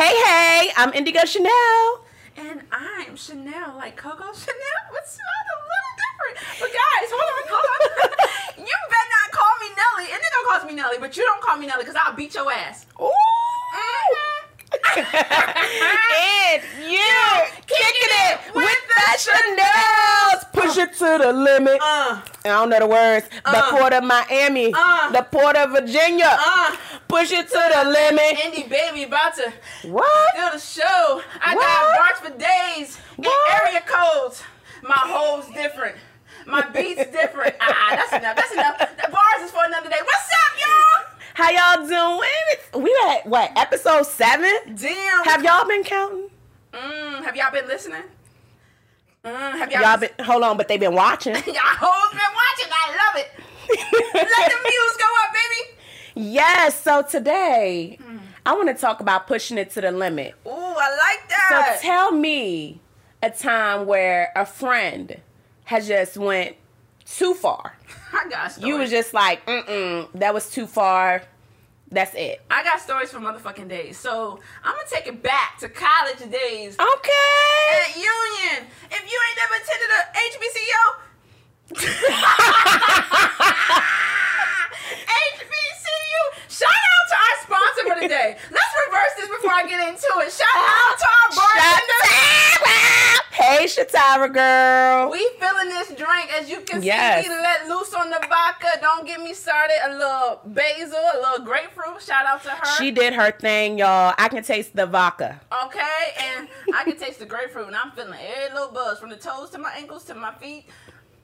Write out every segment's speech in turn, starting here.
Hey, hey, I'm Indigo Chanel. And I'm Chanel, like Coco Chanel, but smelled a little different. But guys, hold on, hold on. you better not call me Nelly. Indigo calls me Nelly, but you don't call me Nelly because I'll beat your ass. Ooh. and you kicking it with the Chanels. Push it to the limit. Uh, I don't know the words. The Uh. Port of Miami. Uh. The Port of Virginia. uh, Push it to the limit. Indy baby about to What? do the show. I What? got bars for days What? area codes. My hoes different. My beats different. Ah, that's enough. That's enough. The bars is for another day. What's up, y'all? How y'all doing? It's- We at what episode seven? Damn. Have y'all been counting? Mm, have y'all been listening? Mm, have y'all, Y'all been hold on, but they've been watching. y'all hoes been watching? I love it. Let the views go up. Yes. So today, I want to talk about pushing it to the limit. Ooh, I like that. So tell me a time where a friend has just went too far. I got stories. You was just like, mm mm, that was too far. That's it. I got stories from motherfucking days. So I'm gonna take it back to college days Okay. at Union. If you ain't never attended a HBCU, HBCU. Shout out to our sponsor for the day. Let's reverse this before I get into it. Shout out to our bartender. Hey, Shatara girl. We feeling this drink as you can Yes. see. We let loose on the vodka. Don't get me started. A little basil, a little grapefruit. Shout out to her. She did her thing, y'all. I can taste the vodka. Okay, and I can taste the grapefruit, and I'm feeling every little buzz from the toes to my ankles to my feet,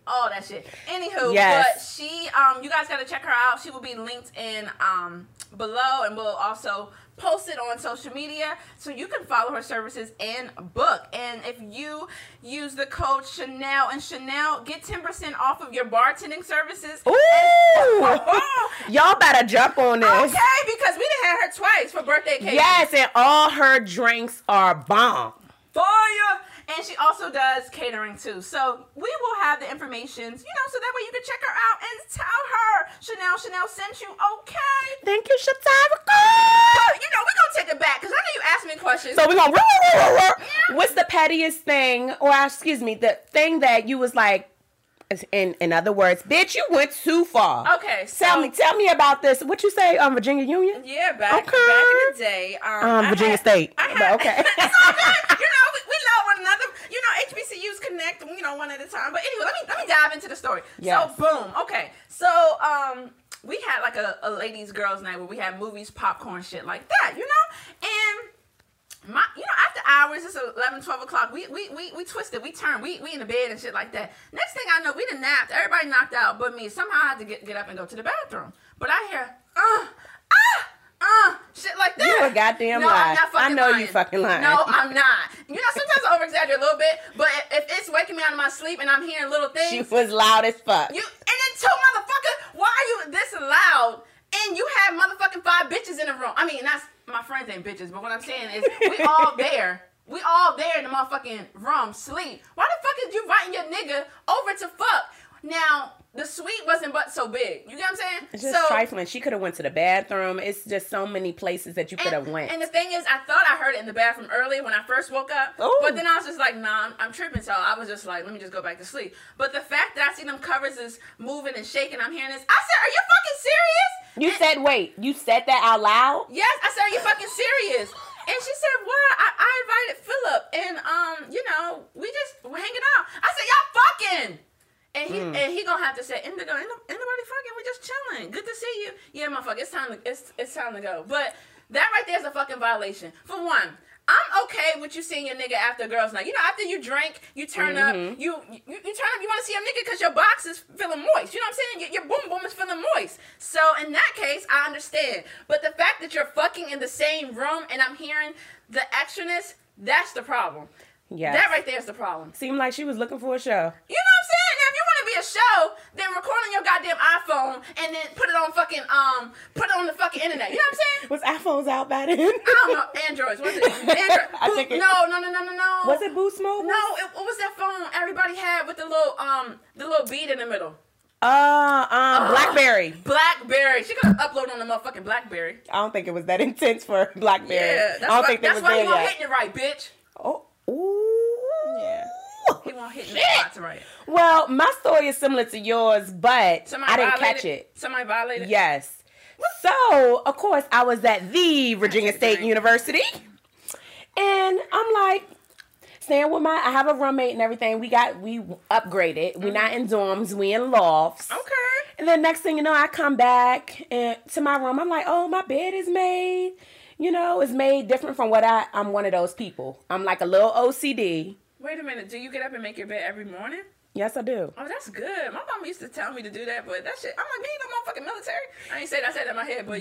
all that shit. Anywho, Yes. but she, um, you guys gotta check her out. She will be linked in um below, and we'll also post it on social media so you can follow her services and book. And if you use the code Chanel and Chanel, get ten percent off of your bartending services. Ooh. y'all better jump on this. Okay, because we done had her twice for birthday cake. Yes, and all her drinks are bomb. fire. And she also does catering too. So we will have the information, you know, so that way you can check her out and tell her Chanel Chanel sent you. Okay. Thank you, Shatara you know, we're gonna take it back because I know you asked me questions. So we're gonna. What's the pettiest thing, or excuse me, the thing that you was like, in in other words, bitch, you went too far. okay, so Tell me, tell me about this. What you say, um, Virginia Union? Yeah, back Okay. back in the day. Um, Um, Virginia had- State. Had, okay. good. You know, we, we love one another. You know, HBCUs connect, you know, one at a time. But anyway, let me let me dive into the story. Yes. So boom. Okay. So um we had like a, a ladies girls night where we had movies, popcorn, shit like that, you know? And my, you know, after hours, it's 11, 12 o'clock. We, we, we, we twisted, we turned, we, we in the bed and shit like that. Next thing I know, we done napped. Everybody knocked out but me. Somehow I had to get, get up and go to the bathroom. But I hear, uh, ah, uh, shit like that. You a goddamn no, lie. I'm not fucking I know you fucking lying. No, I'm not. You know, sometimes I over exaggerate a little bit, but if it's waking me out of my sleep and I'm hearing little things, She was loud as fuck. you and then two motherfucker, why are you this loud? And you have motherfucking five bitches in the room. I mean, that's my friends ain't bitches, but what I'm saying is we all there. We all there in the motherfucking room, sleep. Why the fuck is you inviting your nigga over to fuck? Now, the suite wasn't but so big. You get what I'm saying? It's just trifling. She could have went to the bathroom. It's just so many places that you could have went. and the thing is, I thought I heard it in the bathroom earlier when I first woke up. Ooh. But then I was just like, nah, I'm, I'm tripping. So I was just like, let me just go back to sleep. But the fact that I see them covers is moving and shaking, I'm hearing this. I said, are you fucking serious? you said, wait, you said that out loud? Yes, I said, are you fucking serious? And she said, what? I, I invited Philip, and um, you know, we just were hanging out. I said, y'all fucking. And he mm. and he gonna have to say, Indigo, ain't, no- nobody fucking. We just chilling. Good to see you. Yeah, motherfucker, it's time to it's it's time to go. But that right there is a fucking violation. For one, I'm okay with you seeing your nigga after girls' night. You know, after you drink, you turn up, mm-hmm. you, you you turn up. You want to see your nigga because your box is feeling moist. You know what I'm saying? Your, your boom boom is feeling moist. So in that case, I understand. But the fact that you're fucking in the same room and I'm hearing the extraness, that's the problem. Yeah, That right there is the problem. Seemed like she was looking for a show. You know a show, then record on your goddamn iPhone and then put it on fucking um, put it on the fucking internet. You know what I'm saying? Was iPhones out by then? I don't know. Androids. Was it? Android. I think it- no, no, no, no, no, no. Was it Boost Mobile? No. It, what was that phone everybody had with the little um, the little bead in the middle? Uh, um, Blackberry. Blackberry. She gonna upload on the motherfucking Blackberry. I don't think it was that intense for Blackberry. Yeah, that's I don't why, think they that's was why he won't hitting it right, bitch. Oh, ooh. Yeah. He won't hit the Shit. spots right. Well, my story is similar to yours, but Somebody I didn't violated, catch it. Somebody violated. Yes. So, of course, I was at the Virginia State University. And I'm like, staying with my, I have a roommate and everything. We got, we upgraded. We're not in dorms, we in lofts. Okay. And then next thing you know, I come back and to my room. I'm like, oh, my bed is made. You know, it's made different from what I. I'm one of those people. I'm like a little OCD. Wait a minute. Do you get up and make your bed every morning? Yes, I do. Oh, that's good. My mom used to tell me to do that, but that shit. I'm like, me no motherfucking military. I ain't say that. I said that in my head, but,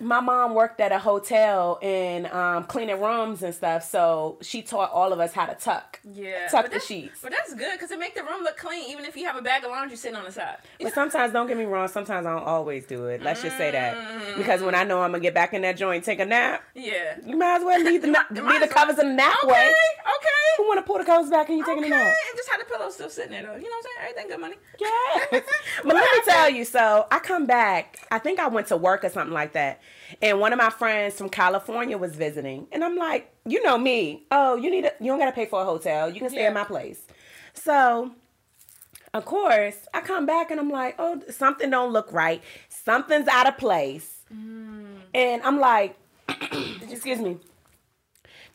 you. My mom worked at a hotel and um, cleaning rooms and stuff, so she taught all of us how to tuck. Yeah. Tuck the sheets. But that's good because it make the room look clean, even if you have a bag of laundry sitting on the side. But sometimes, don't get me wrong, sometimes I don't always do it. Let's just say that. Mm. Because when I know I'm gonna get back in that joint take a nap, Yeah. you might as well leave the, na- leave the well. covers in the nap Okay. way. Who wanna pull the covers back and you taking Okay. a nap? And just have the pillow still sitting there though. You know what I'm saying? Everything good money. What but let me tell you, so I come back. I think I went to work or something like that. And one of my friends from California was visiting. And I'm like, you know me. Oh, you need a, you don't gotta pay for a hotel. You can stay Yeah. at my place. So of course, I come back and I'm like, oh, something don't look right. Something's out of place. Mm. And I'm like, excuse me.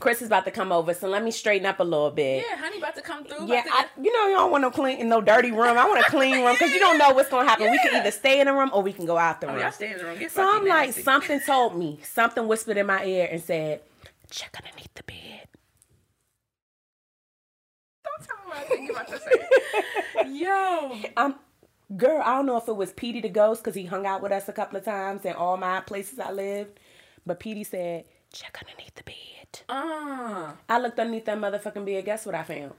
Chris is about to come over, so let me straighten up a little bit. Yeah, honey, about to come through. Yeah, I, you know, you don't want no clean, no dirty room. I want a clean room because you don't know what's gonna happen. We can either stay in the room or we can go out the Oh, room. y'all stay in the room. Get so I'm like, nasty. something told me, something whispered in my ear and said, "Check underneath the bed." Don't tell me what I think you about to say. Yo. I'm, girl, I don't know if it was Petey the ghost because he hung out with us a couple of times in all my places I lived, but Petey said, "Check underneath the bed." Uh, I looked underneath that motherfucking bed. Guess what I found?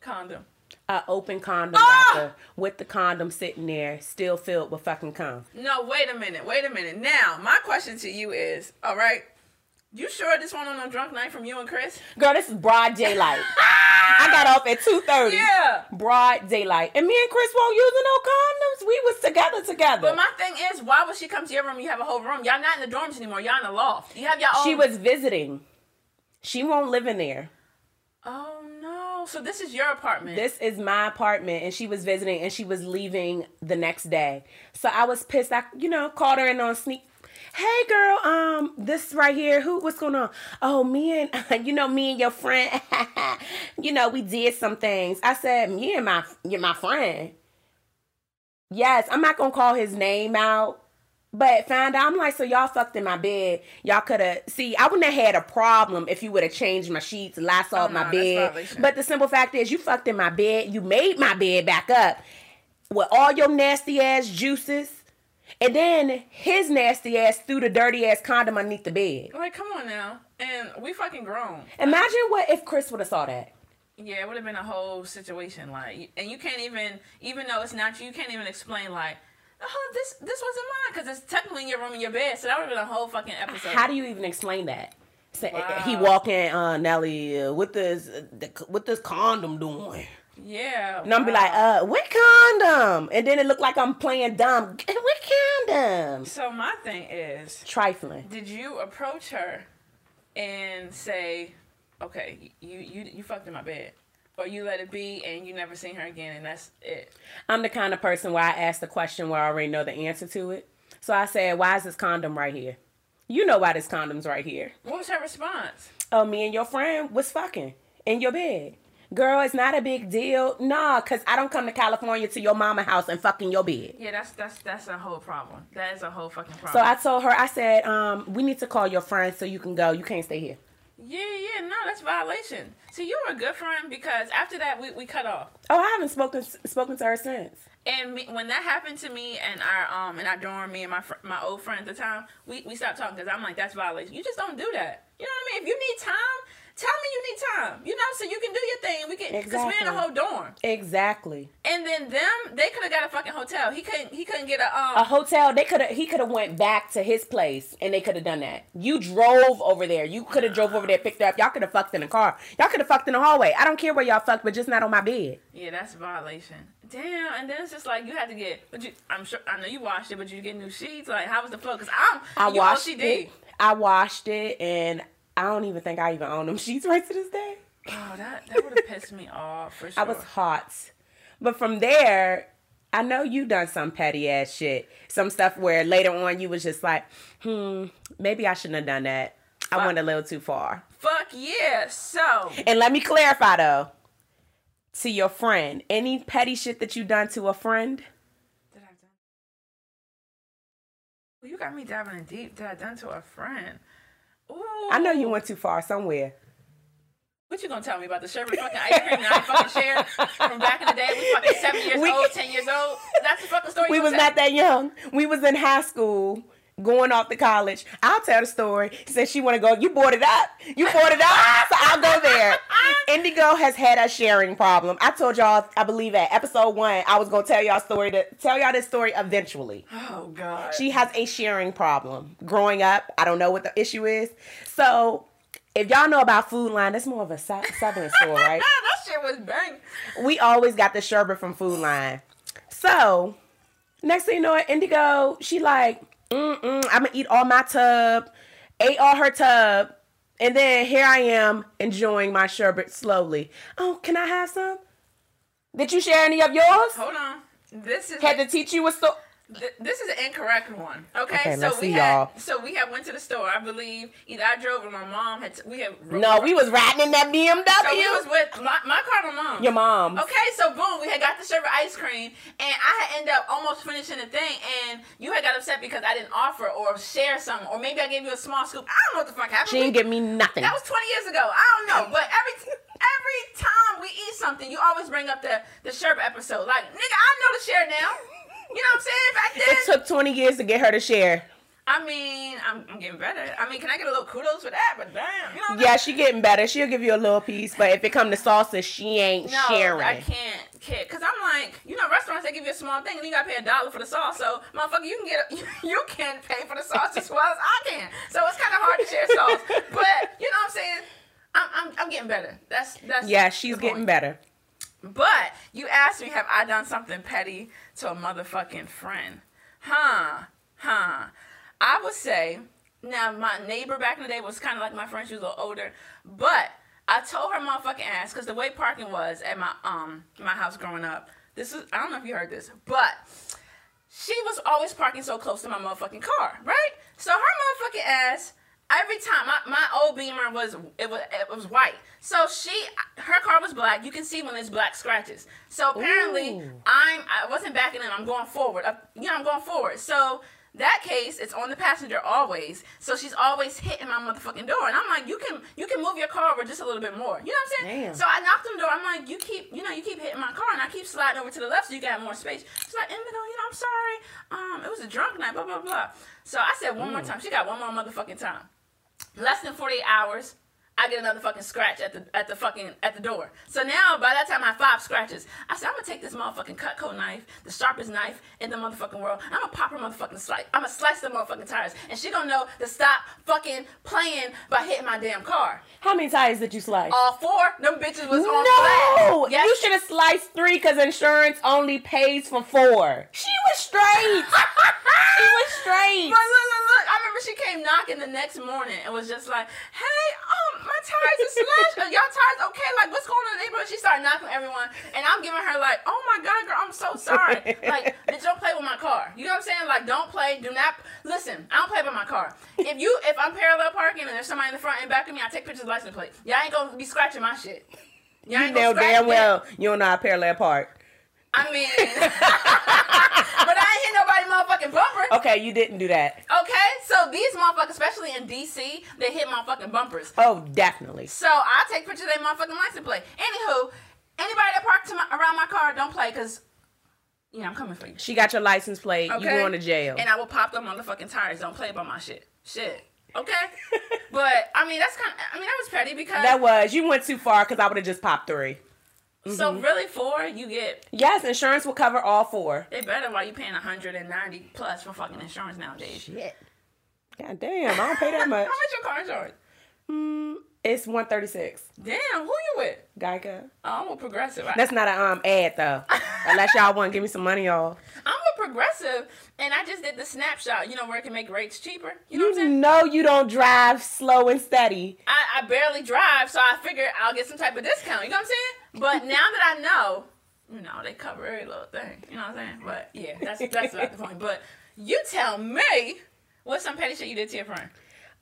condom. A open condom Ah! wrapper with the condom sitting there, still filled with fucking cum. No, wait a minute. Wait a minute. Now, my question to you is, all right, you sure this one on no drunk night from you and Chris? Girl, this is broad daylight. I got off at two thirty. Yeah. Broad daylight, and me and Chris won't using no condoms. We was together together. But my thing is, why would she come to your room? You have a whole room. Y'all not in the dorms anymore. Y'all in the loft. You have your own. she was visiting. She won't live in there. Oh no! So this is your apartment. This is my apartment, and she was visiting, and she was leaving the next day. So I was pissed. I, you know, called her in on sneak. Hey girl, um, this right here. Who? What's going on? Oh, me and you know me and your friend. you know we did some things. I said me and my you're my friend. Yes, I'm not gonna call his name out, but found out I'm like, so y'all fucked in my bed. Y'all could have see. I wouldn't have had a problem if you would have changed my sheets, Lysol Oh, my no, that's bed. But the simple fact is, you fucked in my bed. You made my bed back up with all your nasty ass juices, and then his nasty ass threw the dirty ass condom underneath the bed. like, come on now. And we fucking grown. Imagine what if Chris would have saw that. Yeah, it would have been a whole situation. Like, and you can't even, even though it's not you, you can't even explain like, oh, this this wasn't mine because it's technically in your room in your bed. So that would have been a whole fucking episode. How do you even explain that? Say, Wow. He walk in, uh, Nelly, uh, with this, uh, the, what this condom doing? yeah. And I'm be like, uh, what condom? And then it looked like I'm playing dumb. What condom? So my thing is, Trifling. did you approach her and say, okay, you you you fucked in my bed, or you let it be and you never seen her again and that's it? I'm the kind of person where I ask the question where I already know the answer to it. So I said, why is this condom right here? You know why this condom's right here. What was her response? Oh, me and your friend was fucking in your bed. Girl, it's not a big deal. Nah, cause I don't come to California to your mama house and fucking your bed. Yeah, that's that's that's a whole problem. That is a whole fucking problem. So. I told her, I said, um, we need to call your friend so you can go. You can't stay here. Yeah, yeah, no, that's violation. See, you were a good friend because after that we, we cut off. Oh, I haven't spoken spoken to her since. And me, when that happened to me and our um and our dorm, me and my fr- my old friend at the time, we, we stopped talking because I'm like, that's violation. You just don't do that. You know what I mean? If you need time, tell me you need time. You know, so you can do your thing. We can because we're in a whole dorm. Exactly. And then them, they could have got a fucking hotel. He couldn't. He couldn't get a A um. hotel. They could have. He could have went back to his place, and they could have done that. You drove over there. You could have drove over there, picked her up. Y'all could have fucked in the car. Y'all could have fucked in the hallway. I don't care where y'all fucked, but just not on my bed. Yeah, that's a violation. Damn, and then it's just like you had to get, but you, I'm sure I know you washed it, but you get new sheets. Like, how was the flow? Cause I'm, I washed it. I washed it, and I don't even think I even own them sheets right to this day. Oh, that that would have pissed me off for sure. I was hot, but from there, I know you done some petty ass shit. Some stuff where later on you was just like, hmm, maybe I shouldn't have done that. I went a little too far. Fuck yeah. So And let me clarify though, to your friend, any petty shit that you done to a friend, did I done? Well, You got me diving in deep. Did I done to a friend? Ooh. I know you went too far somewhere. What you gonna tell me about the sherbet fucking ice cream that I fucking shared from back in the day? We fucking seven years We- old, ten years old. That's the fucking story. We was not that young. We was in high school. Going off to college, I'll tell the story. She Said she want to go. You bought it up. You bought it up, so I'll go there. Indigo has had a sharing problem. I told y'all, I believe at episode one, I was gonna tell y'all story to tell y'all this story eventually. Oh god. She has a sharing problem. Growing up, I don't know what the issue is. So, if y'all know about Food Lion, that's more of a southern store, right? that shit was bang. we always got the sherbet from Food Lion. So, next thing you know, Indigo, she like, mm-mm, I'm gonna eat all my tub, ate all her tub, and then here I am enjoying my sherbet slowly. Oh, can I have some? Did you share any of yours? Hold on. This is Had to teach you a story. Th- this is an incorrect one. Okay, Okay, so we had y'all. so we had went to the store. I believe either I drove or my mom had. T- we had No, we was riding in that BMW. So we was with my, my car, my mom. Your mom. Okay, so boom, we had got the sherbet ice cream, and I had ended up almost finishing the thing, and you had got upset because I didn't offer or share something, or maybe I gave you a small scoop. I don't know what the fuck happened. She didn't give me nothing. That was 20 years ago. I don't know, but every every time we eat something, you always bring up the the sherbet episode. Like, nigga, I know the share now. You know what I'm saying? Back then, it took 20 years to get her to share. I mean, I'm, I'm getting better. I mean, can I get a little kudos for that? But damn, you know. Yeah, she getting better. She'll give you a little piece, but if it come to salsa, she ain't No, sharing. I can't, kid. Cause I'm like, you know, restaurants they give you a small thing and you gotta pay a dollar for the sauce. So, motherfucker, you can get, a, you can pay for the sauce as well as I can. So it's kind of hard to share sauce. But you know what I'm saying? I'm, I'm, I'm getting better. That's that's. Yeah, she's getting better. But you asked me, have I done something petty to a motherfucking friend? Huh? Huh? I would say, now my neighbor back in the day was kind of like my friend. She was a little older, but I told her motherfucking ass because the way parking was at my um my house growing up. This is I don't know if you heard this, but she was always parking so close to my motherfucking car, right? So her motherfucking ass. Every time my, my old Beamer was it was it was white, so she her car was black. You can see when there's black scratches. So apparently Ooh. I'm I wasn't backing in. I'm going forward. Uh, you know I'm going forward. So that case it's on the passenger always. So she's always hitting my motherfucking door, and I'm like, you can you can move your car over just a little bit more. You know what I'm saying? Damn. So I knocked on the door. I'm like, you keep you know you keep hitting my car, and I keep sliding over to the left so you got more space. She's like, Indigo, you know I'm sorry. Um, it was a drunk night. Blah blah blah. So I said one more time. She got one more motherfucking time less than 48 hours I get another fucking scratch at the at the fucking at the door. So now by that time I have five scratches. I said I'm gonna take this motherfucking Cutco knife, the sharpest knife in the motherfucking world. I'm gonna pop her motherfucking slice. I'm gonna slice the motherfucking tires, and she gonna know to stop fucking playing by hitting my damn car. How many tires did you slice? All four, them bitches was on flat. no, Yes. you should have sliced three because insurance only pays for four. She was straight. she was straight. Look, look, look. I remember she came knocking the next morning and was just like, hey, um, my tires are slashed. Are y'all tires okay? Like, what's going on in the neighborhood? She started knocking everyone. And I'm giving her, like, oh my God, girl, I'm so sorry. like, bitch, don't play with my car. You know what I'm saying? Like, don't play. Do not. Listen, I don't play with my car. If you, if I'm parallel parking and there's somebody in the front and back of me, I take pictures of the license plate. Y'all ain't gonna be scratching my shit. Y'all You know damn well you don't know how parallel park. I mean, but I ain't hit nobody motherfucking bumper. Okay, you didn't do that. Okay, so these motherfuckers, especially in DC, they hit motherfucking bumpers. Oh, definitely. So I take pictures of their motherfucking license plate. Anywho, anybody that parked to my, around my car, don't play, cause yeah, I'm coming for you. She got your license plate. You going to jail. and I will pop them motherfucking tires. Don't play about my shit. Shit. Okay, but I mean that's kind. of I mean that was petty because that was you went too far because I would have just popped three. So Mm-hmm. really four you get Yes, insurance will cover all four. they better while you paying 190 plus for fucking insurance nowadays. Shit. God damn, I don't pay that much. How much your car insurance? Mm, it's one thirty six. Damn, who you with? Geico. Oh, I'm a Progressive. That's not an um ad though. Unless y'all want to give me some money off. I'm a progressive, and I just did the snapshot. You know where it can make rates cheaper. You know what I'm You saying? know you don't drive slow and steady. I, I barely drive, so I figure I'll get some type of discount. You know what I'm saying? But now that I know, you know, they cover every little thing. You know what I'm saying? But yeah, that's that's not the point. But you tell me, what's some petty shit you did to your friend?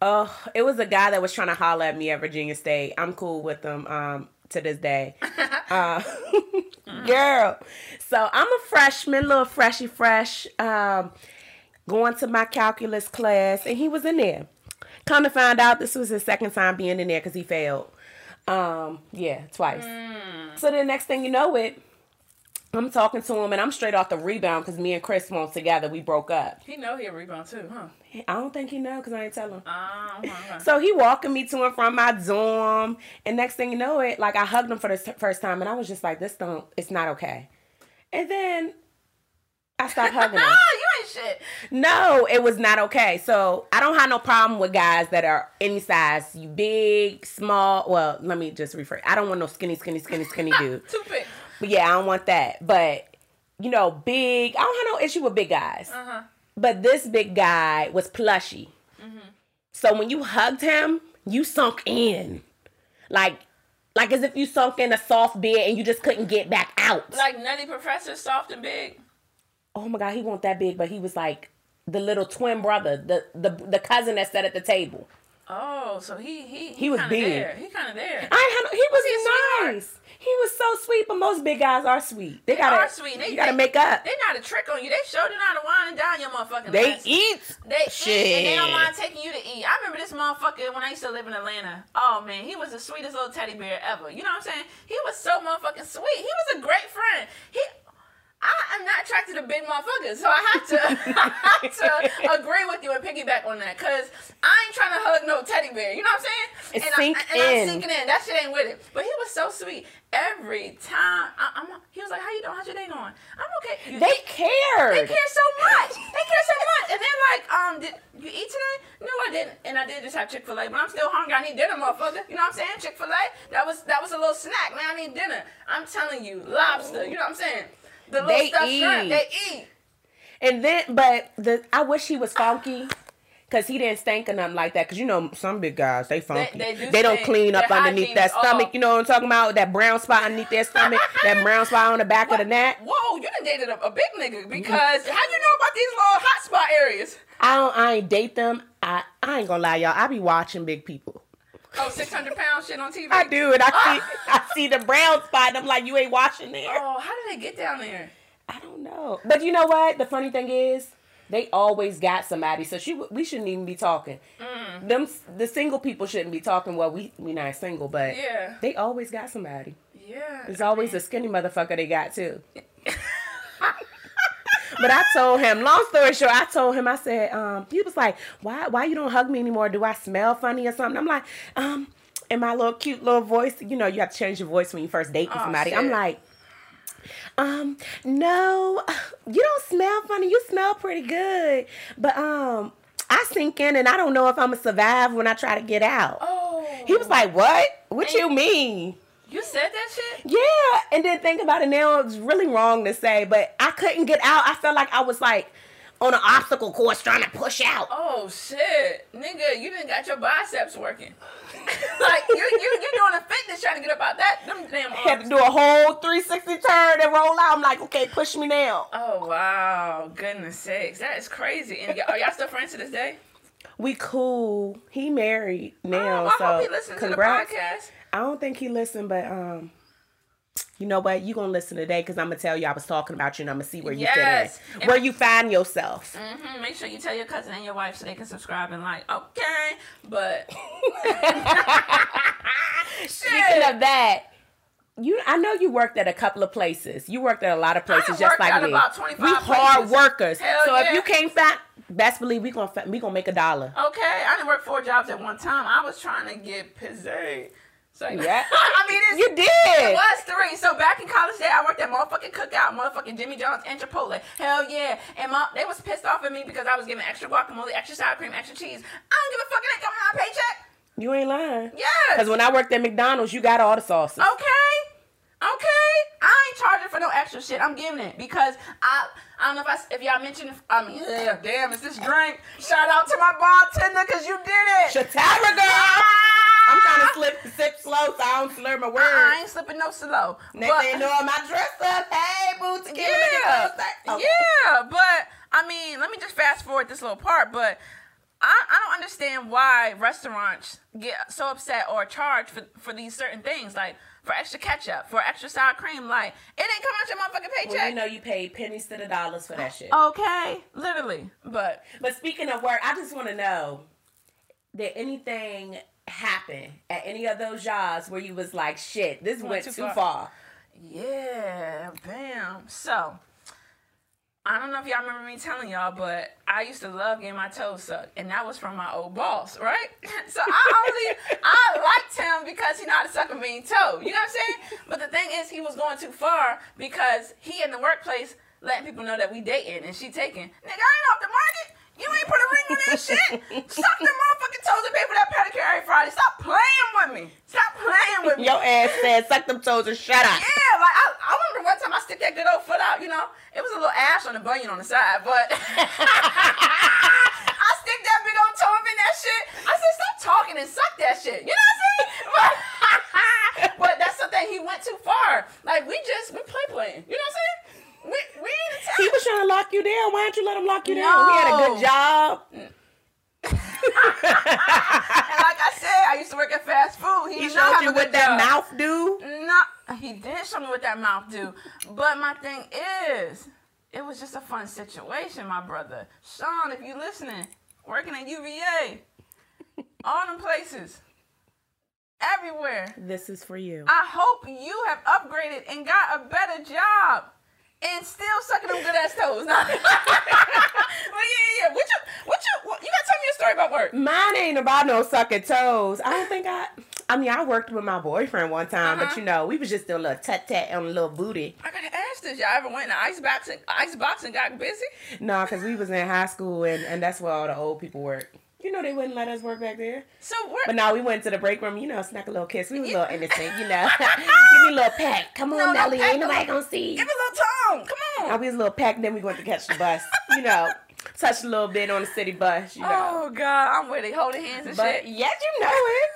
Oh, it was a guy that was trying to holler at me at Virginia State. I'm cool with him um, to this day. Uh, girl. So I'm a freshman, little freshy fresh, um, going to my calculus class, and he was in there. Come to find out, this was his second time being in there because he failed. Um, yeah, twice. So the next thing you know, it. I'm talking to him, and I'm straight off the rebound because me and Chris won't together. We broke up. He know he a rebound too, huh? I don't think he know because I ain't tell him. Okay. So he walking me to and from my dorm, and next thing you know, it like I hugged him for the first time, and I was just like, "This don't, it's not okay." And then I stopped hugging him. Shit. No, it was not okay. So I don't have no problem with guys that are any size. You big, small. Well, let me just rephrase. I don't want no skinny, skinny, skinny, skinny dude. Too big. But yeah, I don't want that. But you know, big. I don't have no issue with big guys. Uh huh. But this big guy was plushy. So when you hugged him, you sunk in. Like like as if you sunk in a soft bed and you just couldn't get back out. Like Nutty Professor, soft and big. Oh my god, he wasn't that big, but he was like the little twin brother, the the the cousin that sat at the table. Oh, so he he He was big. There. He kind of there. I had he was he nice. He was so sweet, but most big guys are sweet. They, They gotta are sweet. They, you gotta they- make up. They know a trick on you. They showed you how to wine and dine your motherfucking They eat. They Shit. eat and they don't mind taking you to eat. I remember this motherfucker when I used to live in Atlanta. Oh man, he was the sweetest little teddy bear ever. You know what I'm saying? He was so motherfucking sweet. He was a great friend. He I am not attracted to big motherfuckers, so I have to I have to agree with you and piggyback on that, cause I ain't trying to hug no teddy bear. You know what I'm saying? It and sink I, and in. I'm sinking in. That shit ain't with it. But he was so sweet every time. I, I'm. He was like, "How you doing? How's your day going?" I'm okay. You- They care. they care so much. They care so much. And then like, um, did you eat today? No, I didn't. And I did just have Chick Fil A, but I'm still hungry. I need dinner, motherfucker. You know what I'm saying? Chick Fil A. That was that was a little snack, man. I need dinner. I'm telling you, lobster. You know what I'm saying? The They stuffed shrimp. eat. They eat. And then, but the I wish he was funky. Cause he didn't stink or nothing like that. Cause you know some big guys they funky. they do don't clean up underneath that stomach. off. You know what I'm talking about? That brown spot underneath their stomach. that brown spot on the back of the neck. Whoa, you done dated a, a big nigga because how do you know about these little hot spot areas? I don't. I ain't date them. I I ain't gonna lie, y'all. I be watching big people. Oh, 600 pound shit on TV. I do, and I see I see the brown spot, and I'm like, you ain't watching there. Oh, how did they get down there? I don't know. But you know what? The funny thing is, they always got somebody. So she, we shouldn't even be talking. Mm. Them, the single people shouldn't be talking. Well, we we not single, but Yeah. they always got somebody. Yeah. There's always a skinny motherfucker they got too. But I told him, long story short, I told him, I said, um, he was like, why, why you don't hug me anymore? Do I smell funny or something? I'm like, um, in my little cute little voice, you know, you have to change your voice when you first date Oh, somebody. I'm like, um, no, you don't smell funny. You smell pretty good, but um, I sink in and I don't know if I'm gonna survive when I try to get out. Oh. He was like, what? What you mean? You said that shit? Yeah, and then think about it now. It's really wrong to say, but I couldn't get out. I felt like I was like on an obstacle course trying to push out. Oh shit, nigga, you didn't got your biceps working. like you, you, you doing a fitness trying to get up out that them damn I had to do a whole 360 turn and roll out. I'm like, okay, push me now. Oh wow, goodness sakes, that is crazy. And y- are y'all still friends to this day? We cool. He married Oh, now, I so hope he listens congrats. To the podcast. I don't think he listened, but um, you know what? You gonna listen today because I'm gonna tell you I was talking about you and I'm gonna see where you Yes. fit in, where you find yourself. hmm Make sure you tell your cousin and your wife so they can subscribe and like. Okay, but Speaking of that, you I know you worked at a couple of places. You worked at a lot of places, just like at me. about 25 we hard places. workers. Hell so yeah. if you can't find, best believe we gonna we gonna make a dollar. okay, I didn't work four jobs at one time. I was trying to get pizza. So Yeah. I mean, it's, You did. It was three. So back in college day, I worked at motherfucking Cookout, motherfucking Jimmy John's, and Chipotle. Hell yeah. And my, they was pissed off at me because I was giving extra guacamole, extra sour cream, extra cheese. I don't give a fuck. It ain't coming out of my paycheck. You ain't lying. Yes. Because when I worked at McDonald's, you got all the sauces. Okay. Okay. I ain't charging for no extra shit. I'm giving it because I I don't know if I if y'all mentioned. I mean, yeah, damn, it's this drink. Shout out to my bartender because you did it. Shatara girl. I'm trying to ah! slip sip slow so I don't slur my words. I ain't slipping no slow. Next But- thing you know, I'm my dress up. Hey, boots, get yeah, okay. Oh. yeah, but I mean, let me just fast forward this little part. But I, I don't understand why restaurants get so upset or charge for for these certain things, like for extra ketchup, for extra sour cream. Like it ain't come out your motherfucking paycheck. Well, you know you paid pennies to the dollars for that shit. Okay, literally. But But speaking of work, I just want to know did anything happen at any of those jobs where you was like, shit, this went, too too far. far. yeah, bam. So I don't know if y'all remember me telling y'all, but I used to love getting my toes sucked, and that was from my old boss, right? so I only I liked him because he know how to suck a mean toe. You know what I'm saying? But the thing is, he was going too far because he in the workplace letting people know that we dating and she taking. Nigga, I ain't off the market. You ain't put a ring on that shit. Suck them motherfucking toes and pay for that pedicure every Friday. Stop playing with me. Stop playing with me. Your ass said, suck them toes and shut up. Yeah, like I, I remember one time I stick that good old foot out, you know. It was a little ash on the bunion on the side, but I stick that big old toe up in that shit. I said, stop talking and suck that shit. You know what I'm saying? But, but that's the thing, he went too far. Like we just we play playing. You know what I'm saying? We we He was trying to lock you down. Why didn't you let him lock you down? We had a good job. And like I said, I used to work at fast food. He, He showed you what that job. mouth do. No, he did show me what that mouth do. But my thing is, it was just a fun situation, my brother. Sean, if you listening, working at UVA, all them places, everywhere. This is for you. I hope you have upgraded and got a better job. And still sucking them good ass toes. but yeah, yeah, yeah. What you, what you, what, you gotta tell me a story about work. Mine ain't about no sucking toes. I don't think I. I mean, I worked with my boyfriend one time, Uh-huh. but you know, we was just doing a little tut tat on a little booty. I gotta ask this. Y'all ever went in the ice box and, ice box and got busy? No, because we was in high school and, and that's where all the old people work. You know, they wouldn't let us work back there. So But now we went to the break room, you know, snack a little kiss. We was a little innocent, you know. Give me a little peck. Come on, no Nelly. Ain't nobody gonna see. give me a little tongue. Come on. Now we was a little peck, then we went to catch the bus. You know, touch a little bit on the city bus, you know. Oh God, I'm with it. Holding hands and but shit. yes, you know it.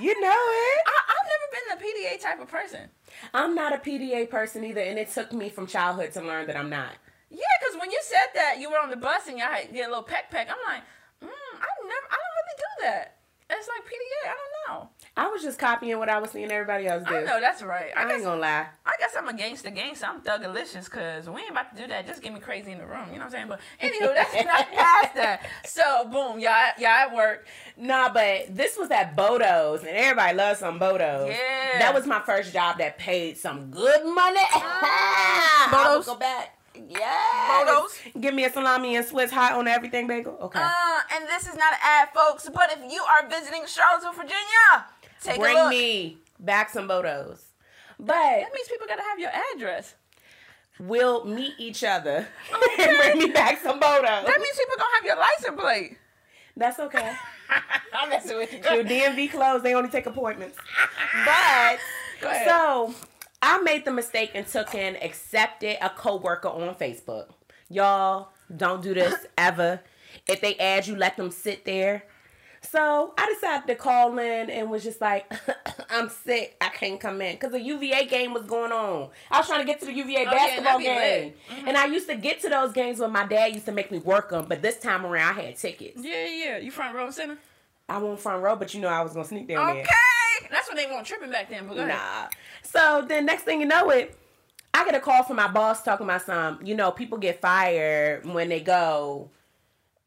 You know it. I, I've never been a PDA type of person. I'm not a PDA person either, and it took me from childhood to learn that I'm not. Yeah, because when you said that you were on the bus and y'all had get a little peck peck, I'm like, mm, I never, I don't really do that. It's like PDA. I don't know. I was just copying what I was seeing everybody else do. I know that's right. I, I guess ain't gonna lie. I guess I'm a gangster gangster. I'm thuggalicious because we ain't about to do that. Just get me crazy in the room. You know what I'm saying? But anywho, that's not past that. So boom, y'all, y'all at work. Nah, but this was at Bodo's, and everybody loves some Bodo's. Yeah. That was my first job that paid some good money. Would Bodo's? go back. Yeah. Bodo's? Give me a salami and Swiss hot on everything bagel. Okay. Uh, and this is not an ad, folks. But if you are visiting Charlottesville, Virginia, take Bring me back some Bodo's. But That means people gotta have your address. we'll meet each other and bring me back some Bodo's. That means people gonna have your license plate. That's okay. I'm messing with you. Your DMV closed. They only take appointments. But so I made the mistake and took and accepted a coworker on Facebook. Y'all don't do this ever. If they add you, let them sit there. So I decided to call in and was just like, I'm sick. I can't come in because the UVA game was going on. I was trying to get to the UVA Oh, basketball that'd game. Mm-hmm. and I used to get to those games when my dad used to make me work them. But this time around, I had tickets. Yeah, yeah. You front row center. I won't front row, but you know I was gonna sneak down there. Okay. That's when they weren't tripping back then. But. Nah. So then next thing you know it, I get a call from my boss talking about some, you know, people get fired when they go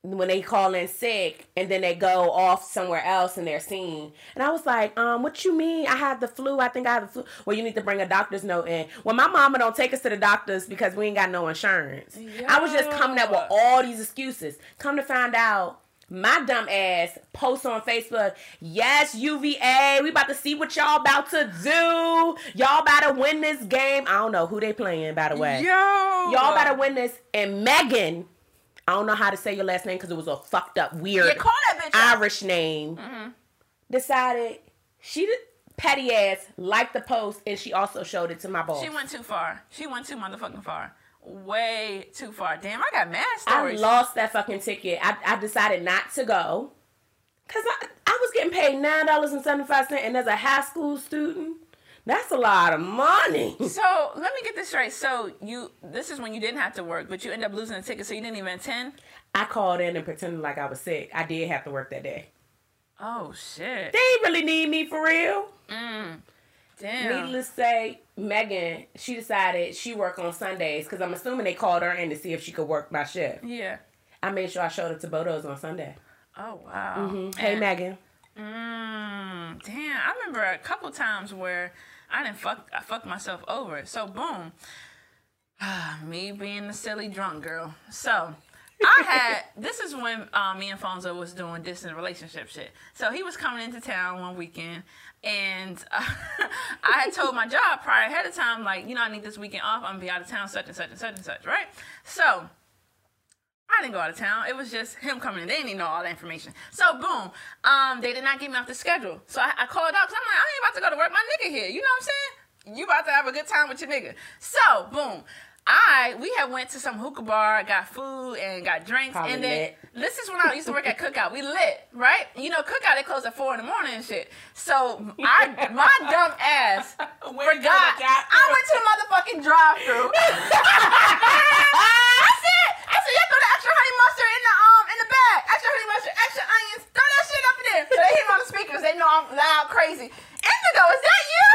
when they call in sick and then they go off somewhere else and they're seen. And I was like, um, what you mean? I have the flu. I think I have the flu. Well, you need to bring a doctor's note in. Well, my mama don't take us to the doctors because we ain't got no insurance. I was just coming up with all these excuses. Come to find out, my dumb ass posts on Facebook, yes, UVA, we about to see what y'all about to do. Y'all about to win this game. I don't know who they playing, by the way. Yo. Y'all about to win this. And Megan, I don't know how to say your last name because it was a fucked up, weird Yeah, call that bitch. Irish name. Mm-hmm. Decided she did petty ass liked the post and she also showed it to my boss. She went too far. She went too motherfucking far. Way too far. Damn, I got mad stories. I lost that fucking ticket. I, I decided not to go. Cause I, I was getting paid nine dollars and seventy five cents and as a high school student, that's a lot of money. so let me get this straight. So you, this is when you didn't have to work, but you end up losing the ticket, so you didn't even attend. I called in and pretended like I was sick. I did have to work that day. Oh shit. They really need me for real. Damn. Needless to say, Megan, she decided she work on Sundays because I'm assuming they called her in to see if she could work my shift. Yeah. I made sure I showed up to Bodo's on Sunday. Oh wow. Hey, And- Megan. Mm, damn, I remember a couple times where I didn't fuck, I fucked myself over. So boom, me being the silly drunk girl. So I had this is when uh, me and Fonzo was doing distant relationship shit. So he was coming into town one weekend, and uh, I had told my job prior ahead of time, like you know, I need this weekend off. I'm gonna be out of town, such and such and such and such, right? So. I didn't go out of town. It was just him coming in. They didn't even know all the information. So boom, um, they did not get me off the schedule. So I, I called out because I'm like, I ain't about to go to work. My nigga here. You know what I'm saying? You about to have a good time with your nigga. So boom, I we had went to some hookah bar, got food and got drinks, Probably and then lit. this is when I used to work at Cookout. We lit, right? You know, Cookout they close at four in the morning and shit. So I my dumb ass to forgot. I went to the motherfucking drive-through. I said, I said, y'all extra honey mustard in the um in the bag. Extra honey mustard, extra onions. Throw that shit up in there. So they hear me on the speakers. They know I'm loud, crazy. Indigo, is that you?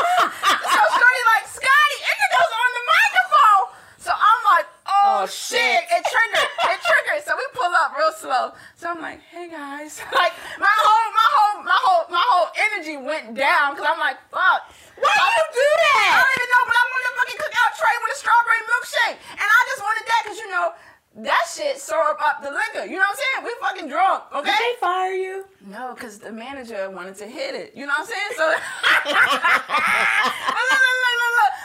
so Shorty like, Scotty, Indigo's on the microphone. So I'm like, oh, Oh, shit. shit. It triggered. It triggered. So we pull up real slow. So I'm like, hey guys. Like my whole, my whole, my whole, my whole energy went down because I'm like, fuck. Why are you do I that? don't even know, but I wanted a fucking cookout tray with a strawberry milkshake. And I just wanted that because, you know, that shit soak up the liquor. You know what I'm saying? We fucking drunk, Did okay? they fire you? No, because the manager wanted to hit it. You know what I'm saying? So,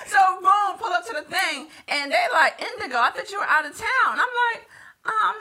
so boom, pull up to the thing, and they like, Indigo, I thought you were out of town. I'm like, um,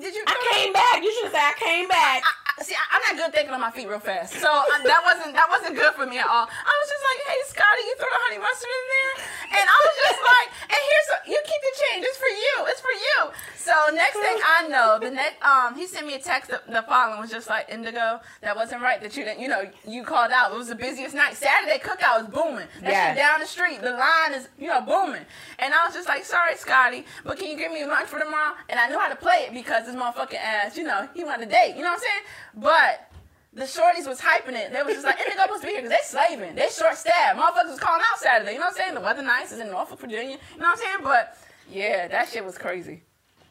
did you? I came back. You should have said I came back. I, I- see, I- I'm not good thinking on my feet real fast, so uh, that wasn't that wasn't good for me at all. I was just like, "Hey, Scotty, you throw the honey mustard in there," and I was just like, "And here's a, you keep the change. It's for you. It's for you." So next thing I know, the next um, he sent me a text. The, the following was just like, "Indigo, that wasn't right. That you didn't, you know, you called out. It was the busiest night. Saturday cookout was booming. That Yes. down the street, the line is you know booming." And I was just like, "Sorry, Scotty, but can you give me lunch for tomorrow?" And I knew how to play it because this motherfucking ass, you know, he wanted a date. You know what I'm saying? But the shorties was hyping it. They was just like, Indigo must be here because they slaving. They short staffed. Motherfuckers was calling out Saturday. You know what I'm saying? The weather nice is in Norfolk, Virginia. You know what I'm saying? But yeah, that shit was crazy.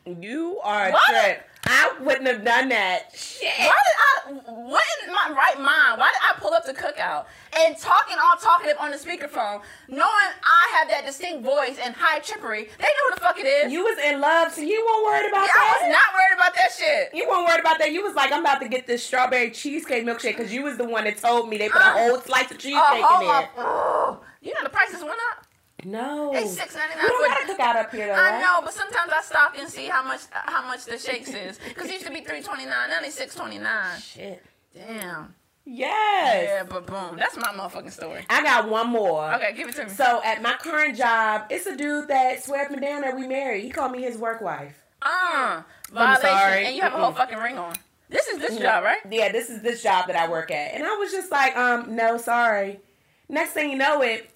You are a What? trip. I wouldn't have done that. Shit. Why did I, what in my right mind, why did I pull up the cookout and talking all talkative on the speakerphone, knowing I have that distinct voice and high trickery? They know who the fuck it is. You was in love, so you weren't worried about yeah, I that. was not worried about that shit. You weren't worried about that. You was like, I'm about to get this strawberry cheesecake milkshake because you was the one that told me they put a Uh, whole slice of cheesecake Oh, in there. you know the prices went up. No. They six ninety nine. We gotta cook out up here though, I right? know, but sometimes I stop and see how much how much the shakes is. Cause it used to be three twenty nine, now it's six twenty nine. Shit. Damn. Yes. Yeah, but boom, that's my motherfucking story. I got one more. Okay, give it to me. So at my current job, it's a dude that up and down that we married. He called me his work wife. uh, violation, sorry. and you have a whole fucking ring on. This is this job, right? Yeah, this is this job that I work at. And I was just like, um, no, sorry. Next thing you know it,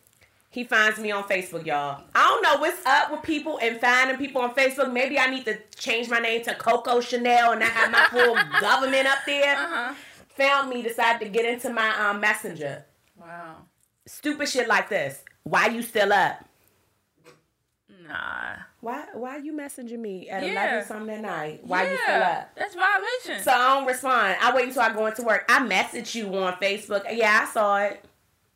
he finds me on Facebook, y'all. I don't know what's up with people and finding people on Facebook. Maybe I need to change my name to Coco Chanel and I have my full government up there. Uh-huh. Found me, decided to get into my um messenger. Wow. Stupid shit like this. Why you still up? Nah. Why why you messaging me at Yeah. eleven something at night? Why yeah, you still up? That's violation. So I don't respond. I wait until I go into work. I message you on Facebook. Yeah, I saw it.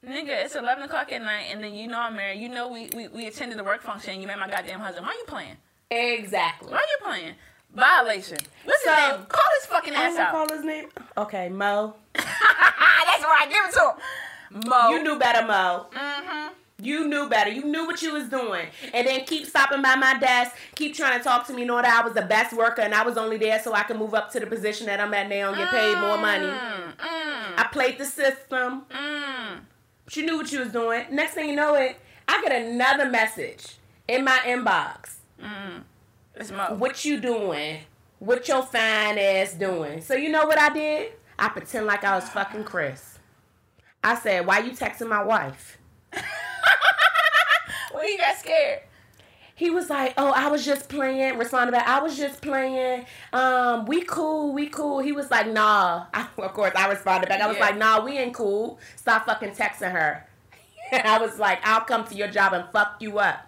Nigga, it's eleven o'clock at night, and then you know I'm married. You know we we, we attended the work function. You met my goddamn husband. Why you playing? Exactly. Why are you playing? Violation. What's So- his name? Call his fucking ass out. call his name. Okay, Mo. That's right. Give it to him. Mo. You knew better, Mo. Mm-hmm. You knew better. You knew what you was doing. And then keep stopping by my desk, keep trying to talk to me, knowing that I was the best worker and I was only there so I could move up to the position that I'm at now and get paid more money. Mm, mm, I played the system. mm. You knew what she was doing. Next thing you know it, I get another message in my inbox. Mm-hmm. Mo. What you doing? What your fine ass doing? So you know what I did? I pretend like I was fucking Chris. I said, "Why you texting my wife?" Well, you got scared. He was like, "Oh, I was just playing." Responded back, "I was just playing. Um, we cool, we cool." He was like, "Nah." I, of course, I responded back. I was Yeah. like, "Nah, we ain't cool. Stop fucking texting her." And I was like, "I'll come to your job and fuck you up."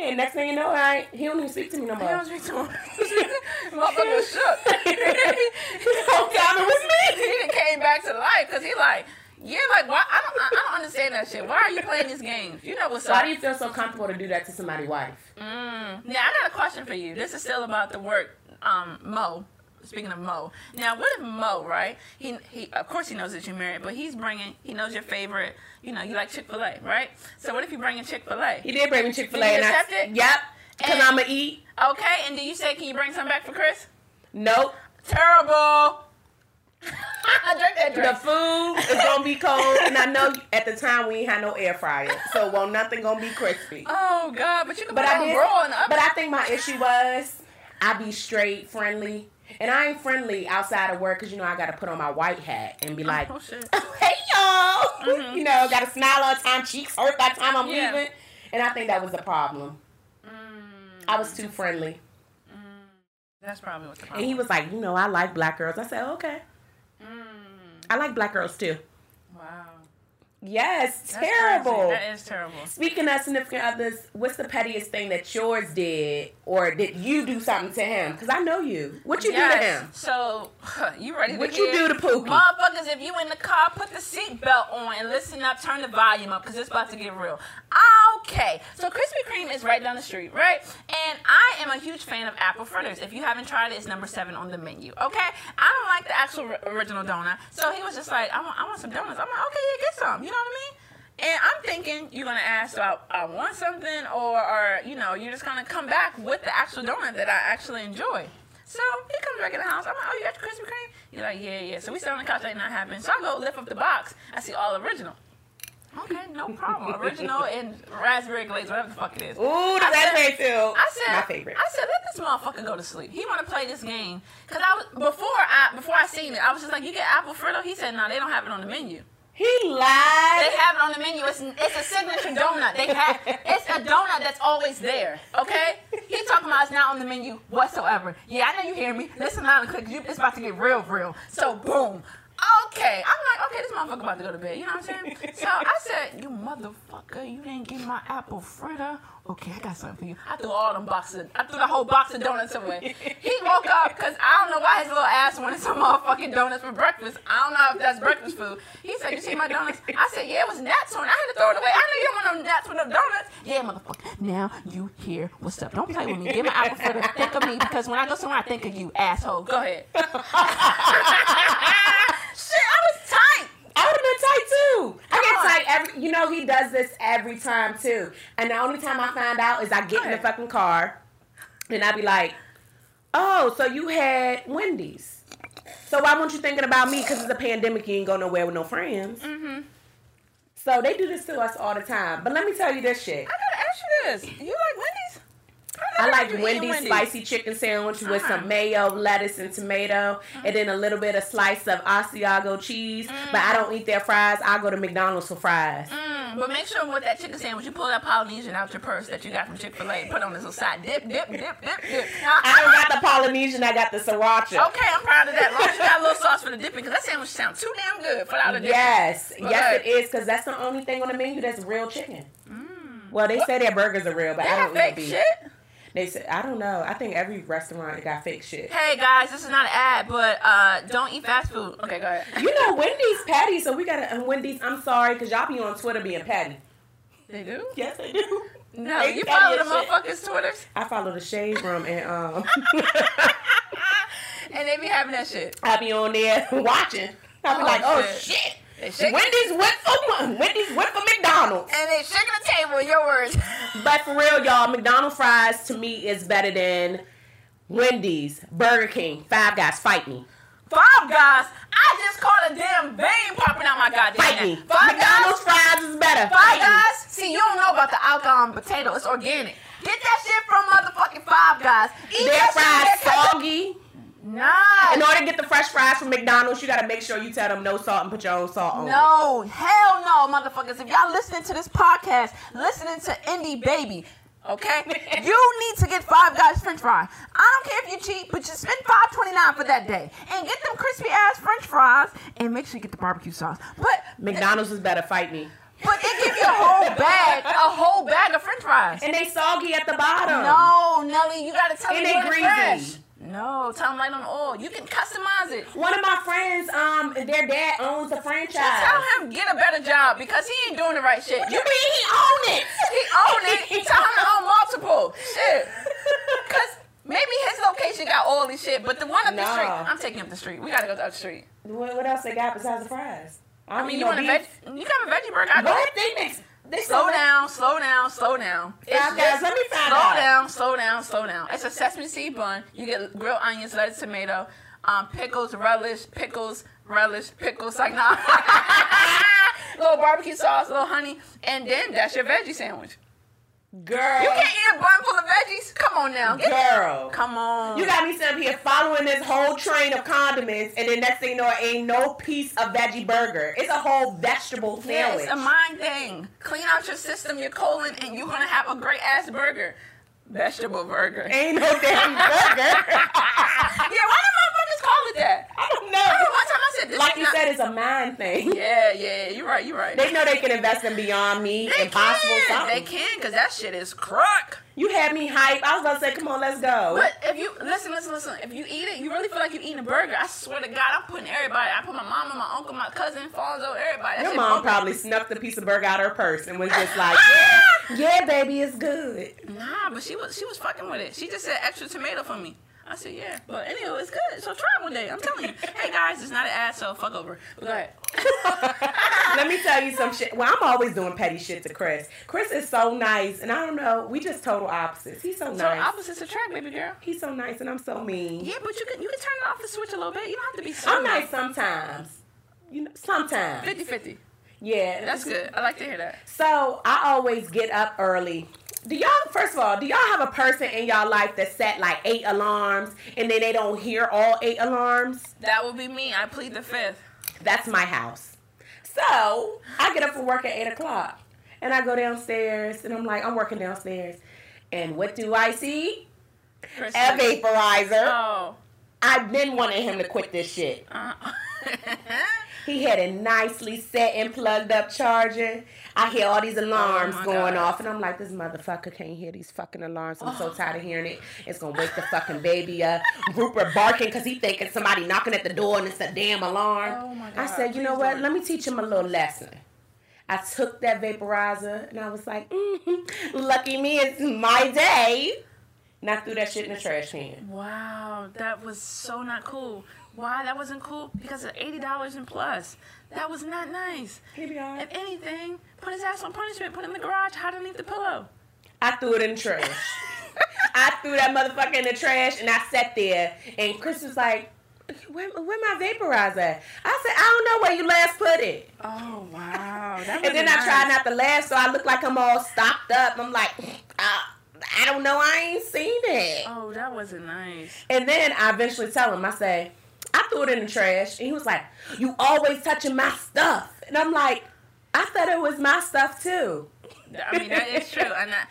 And next thing you know, I he don't even speak to me no more. He don't speak to him. Motherfucker was shook. the whole time it was me. he came back to life because he like, yeah, like why? I don't, I, I don't understand that shit. Why are you playing these games? You know what's so Why up. do you feel so comfortable to do that to somebody's wife? Mm. Now I got a question for you. This is still about the work, um, Mo. Speaking of Mo, now what if Mo, right? He he, of course he knows that you're married, but he's bringing, he knows your favorite. You know, you like Chick Fil A, right? So what if you bringing Chick Fil A? He did bring me Chick Fil A, and I it? yep, because I'ma eat. Okay, and do you say, can you bring some back for Chris? Nope. Terrible. The food is gonna be cold, and I know at the time we ain't had no air fryer, so won't nothing gonna be crispy. Oh God, but you can But put I did, in the oven. but I think my issue was I be straight, friendly, and I ain't friendly outside of work because you know I gotta put on my white hat and be like, oh. "Hey y'all," you know, gotta smile all the time, cheeks hurt by the time I'm Mm-hmm. Yeah. leaving, and I think that was the problem. Mm, I was too friendly, That's probably what the problem. and he was like, "You know, I like black girls." I said, "Okay, Mm, I like black girls too." wow. Yes, That's terrible. crazy. That is terrible. Speaking of significant others, what's the pettiest thing that yours did, or did you do something to him? Because I know you. What you do to him? So, you ready What you do to Pookie? Motherfuckers, if you in the car, put the seatbelt on and listen up. Turn the volume up because it's about to get real. Okay, so Krispy Kreme is right down the street, right? And I am a huge fan of apple fritters. If you haven't tried it, it's number seven on the menu. Okay, I don't like the actual ri- original donut, so he was just like, I want, I want some donuts. I'm like, okay, yeah, get some. You know what I mean? And I'm thinking you're gonna ask, so I, I want something, or, or you know, you're just gonna come back with the actual donut that I actually enjoy. So he comes back in the house. I'm like, oh, you got your Krispy Kreme? He's like, yeah, yeah. So we sit on the couch, ain't not happening. So I go lift up the box. I see all original. Okay, no problem. Original and raspberry glaze, whatever the fuck it is. Ooh, the I said- raspberry field. I said, my favorite. I said, let this motherfucker go to sleep. He want to play this game because I was before I before I seen it. I was just like, you get apple fritter? He said, no, they don't have it on the menu. He lied. They have it on the menu. It's, it's a signature donut. They have it's a donut that's always there. Okay? He's talking about it's not on the menu whatsoever. Yeah, I know you hear me. Listen loud and It's about to get real, real. So boom. Okay, this motherfucker about to go to bed. You know what I'm saying? So I said, you motherfucker, you didn't get my apple fritter. Okay, I got something for you. I threw all them boxes. I threw the whole box of donuts away. He woke up because I don't know why his little ass wanted some motherfucking donuts for breakfast. I don't know if that's breakfast food. He said, you see my donuts? I said, yeah, it was nuts on. I had to throw it away. I know you don't want no nuts with no donuts. Yeah, motherfucker. Now you hear what's up. Don't play with me. Give my apple fritter. Think of me because when I go somewhere, I think of you, asshole. Go ahead. Shit, I was tight. I would have I get tight every. You know he does this every time too. And the only time I find out is I get in the fucking car, and I be like, "Oh, so you had Wendy's? So why weren't you thinking about me? Because it's a pandemic. You ain't go nowhere with no friends. Mm-hmm. So they do this to us all the time. But let me tell you this shit. I gotta ask you this. You like Wendy's? I like heard Wendy's, spicy chicken sandwich with Uh-huh. some mayo, lettuce, and tomato, and then a little bit of slice of Asiago cheese. But I don't eat their fries. I go to McDonald's for fries. Mm, but make sure with that chicken sandwich, you pull that Polynesian out your purse that you got from Chick Fil A. Put on this little side dip, dip, dip, dip, dip. I don't got the Polynesian. I got the sriracha. Okay, I'm proud of that. As long as you got a little sauce for the dipping, because that sandwich sounds too damn good for of dipping. Yes, But- yes, it is because that's the only thing on the menu that's real chicken. Well, they say their burgers are real, but Mm. They I don't eat beef. shit. They said, I don't know. I think every restaurant got fake shit. Hey guys, this is not an ad, but uh, don't eat fast food. Okay, go ahead. You know Wendy's patty, so we got a Wendy's. I'm sorry, cause y'all be on Twitter being patty. They do? Yes, they do. No, They you follow the motherfuckers' Twitters, I follow the shade room and um and they be having that shit. I be on there watching. I be Oh, like, oh shit. shit. Wendy's went for Wendy's went for McDonald's. And they shaking the table. Your words. But for real, y'all, McDonald's fries to me is better than Wendy's, Burger King, Five Guys. Fight me. Five guys. I just caught a damn vein popping out my goddamn Fight me. Five McDonald's guys. fries is better Five fight me. Guys. See, you don't know about the alcohol potato. It's organic. Get that shit from motherfucking Five Guys. Eat Their that shit. fries They're- soggy. Nah. In order to get the fresh fries from McDonald's, you gotta make sure you tell them no salt and put your own salt on. it. No, hell no, motherfuckers. If y'all listening to this podcast, listening to Indie Baby, okay, you need to get Five Guys French fry. I don't care if you cheap, but just spend five twenty nine for that day and get them crispy ass French fries and make sure you get the barbecue sauce. But McDonald's is better fight me. but they give you a whole bag, a whole bag of French fries. And they soggy at the bottom. No, Nelly, you gotta tell And me they greasy. fresh. No, tell them light on oil. You can customize it. One of my friends, um, their dad owns a franchise. Just tell him get a better job because he ain't doing the right shit. You mean he own it? He own it. Tell him to own multiple. Shit. Cause maybe his location got all this shit, but the one up the street, I'm taking up the street. We gotta go up the street. What, what else they got besides the fries? I mean, you want a veg? You got a veggie burger? I go. What? They mix. They Slow down, slow down, slow down. Five Guys, let me find slow out. down, slow down, slow down. It's a sesame seed bun. You get grilled onions, lettuce, tomato, um, pickles, relish, pickles, relish, pickles, like nah. little barbecue sauce, a little honey, and then that's your veggie sandwich. Girl. You can't eat a bun full of veggies. Come on now, Get- Girl. Come on. You got me sitting up here following this whole train of condiments, and then next thing you know, it ain't no piece of veggie burger. It's a whole vegetable Yeah, it's a mind thing. Clean out your system, your colon, and you're gonna have a great ass burger. Vegetable burger. ain't no damn burger. Yeah, why do motherfuckers call it that? I don't know. one time I said Like you not- said, it's a mind thing. Yeah, yeah, you're right, you're right. They know they can invest in Beyond Meat, They Impossible can, something. they can, cause that shit is crack. You had me hype. I was about to say, come on, let's go. But if you listen, listen, listen, if you eat it, you really feel like you're eating a burger. I swear to God, I'm putting everybody. I put my mom and my uncle, my cousin, Fonzo, everybody. That Your mom probably snuffed a piece of burger out of her purse and was just like, yeah, yeah, baby, it's good. Nah, but she was she was fucking with it. She just said extra tomato for me. I said yeah, but anyway, it's good. So try it one day. I'm telling you. Hey guys, it's not an ad, so fuck over. But go ahead. Let me tell you some shit. Well, I'm always doing petty shit to Chris. Chris is so nice, and I don't know, we just total opposites. He's so So nice. opposites attract, baby girl. He's so nice, and I'm so mean. Yeah, but you can you can turn it off the switch a little bit. You don't have to be so I'm nice sometimes. You know, sometimes. 50-50. Yeah, That's good. I like to hear that. So I always get up early. Do y'all, first of all, do y'all have a person in y'all life that set like eight alarms and then they don't hear all eight alarms? That would be me. I plead the fifth. That's my house. So I get up for work at eight o'clock and I go downstairs and I'm like, I'm working downstairs. And what do I see? A vaporizer. Oh. I've been wanting him to quit this shit. Uh, He had a nicely set and plugged up charger. I hear all these alarms Oh going God. off, and I'm like, this motherfucker can't hear these fucking alarms. I'm so tired of hearing it. It's gonna wake the fucking baby up. Rupert barking because he thinking somebody knocking at the door and it's a damn alarm. Oh my I said, you know what? don't. Let me teach him a little lesson. I took that vaporizer and I was like, mm lucky me, it's my day. And I threw that shit in the trash can. wow, that was so not cool. Why that wasn't cool? Because of eighty dollars and plus. That was not nice. Are. If anything, put his ass on punishment. Put him in the garage. Hide underneath the pillow. I threw it in the trash. I threw that motherfucker in the trash and I sat there and Chris was like, where, where my vaporizer at? I said, I don't know where you last put it. Oh wow, And then I tried not to laugh, so I look like I'm all stocked up. I'm like, I, I don't know, I ain't seen it. Oh, that wasn't nice. And then I eventually tell him, I say, threw it in the trash. And he was like, You always touching my stuff. And I'm like, I thought it was my stuff too. I mean, that is true. And that,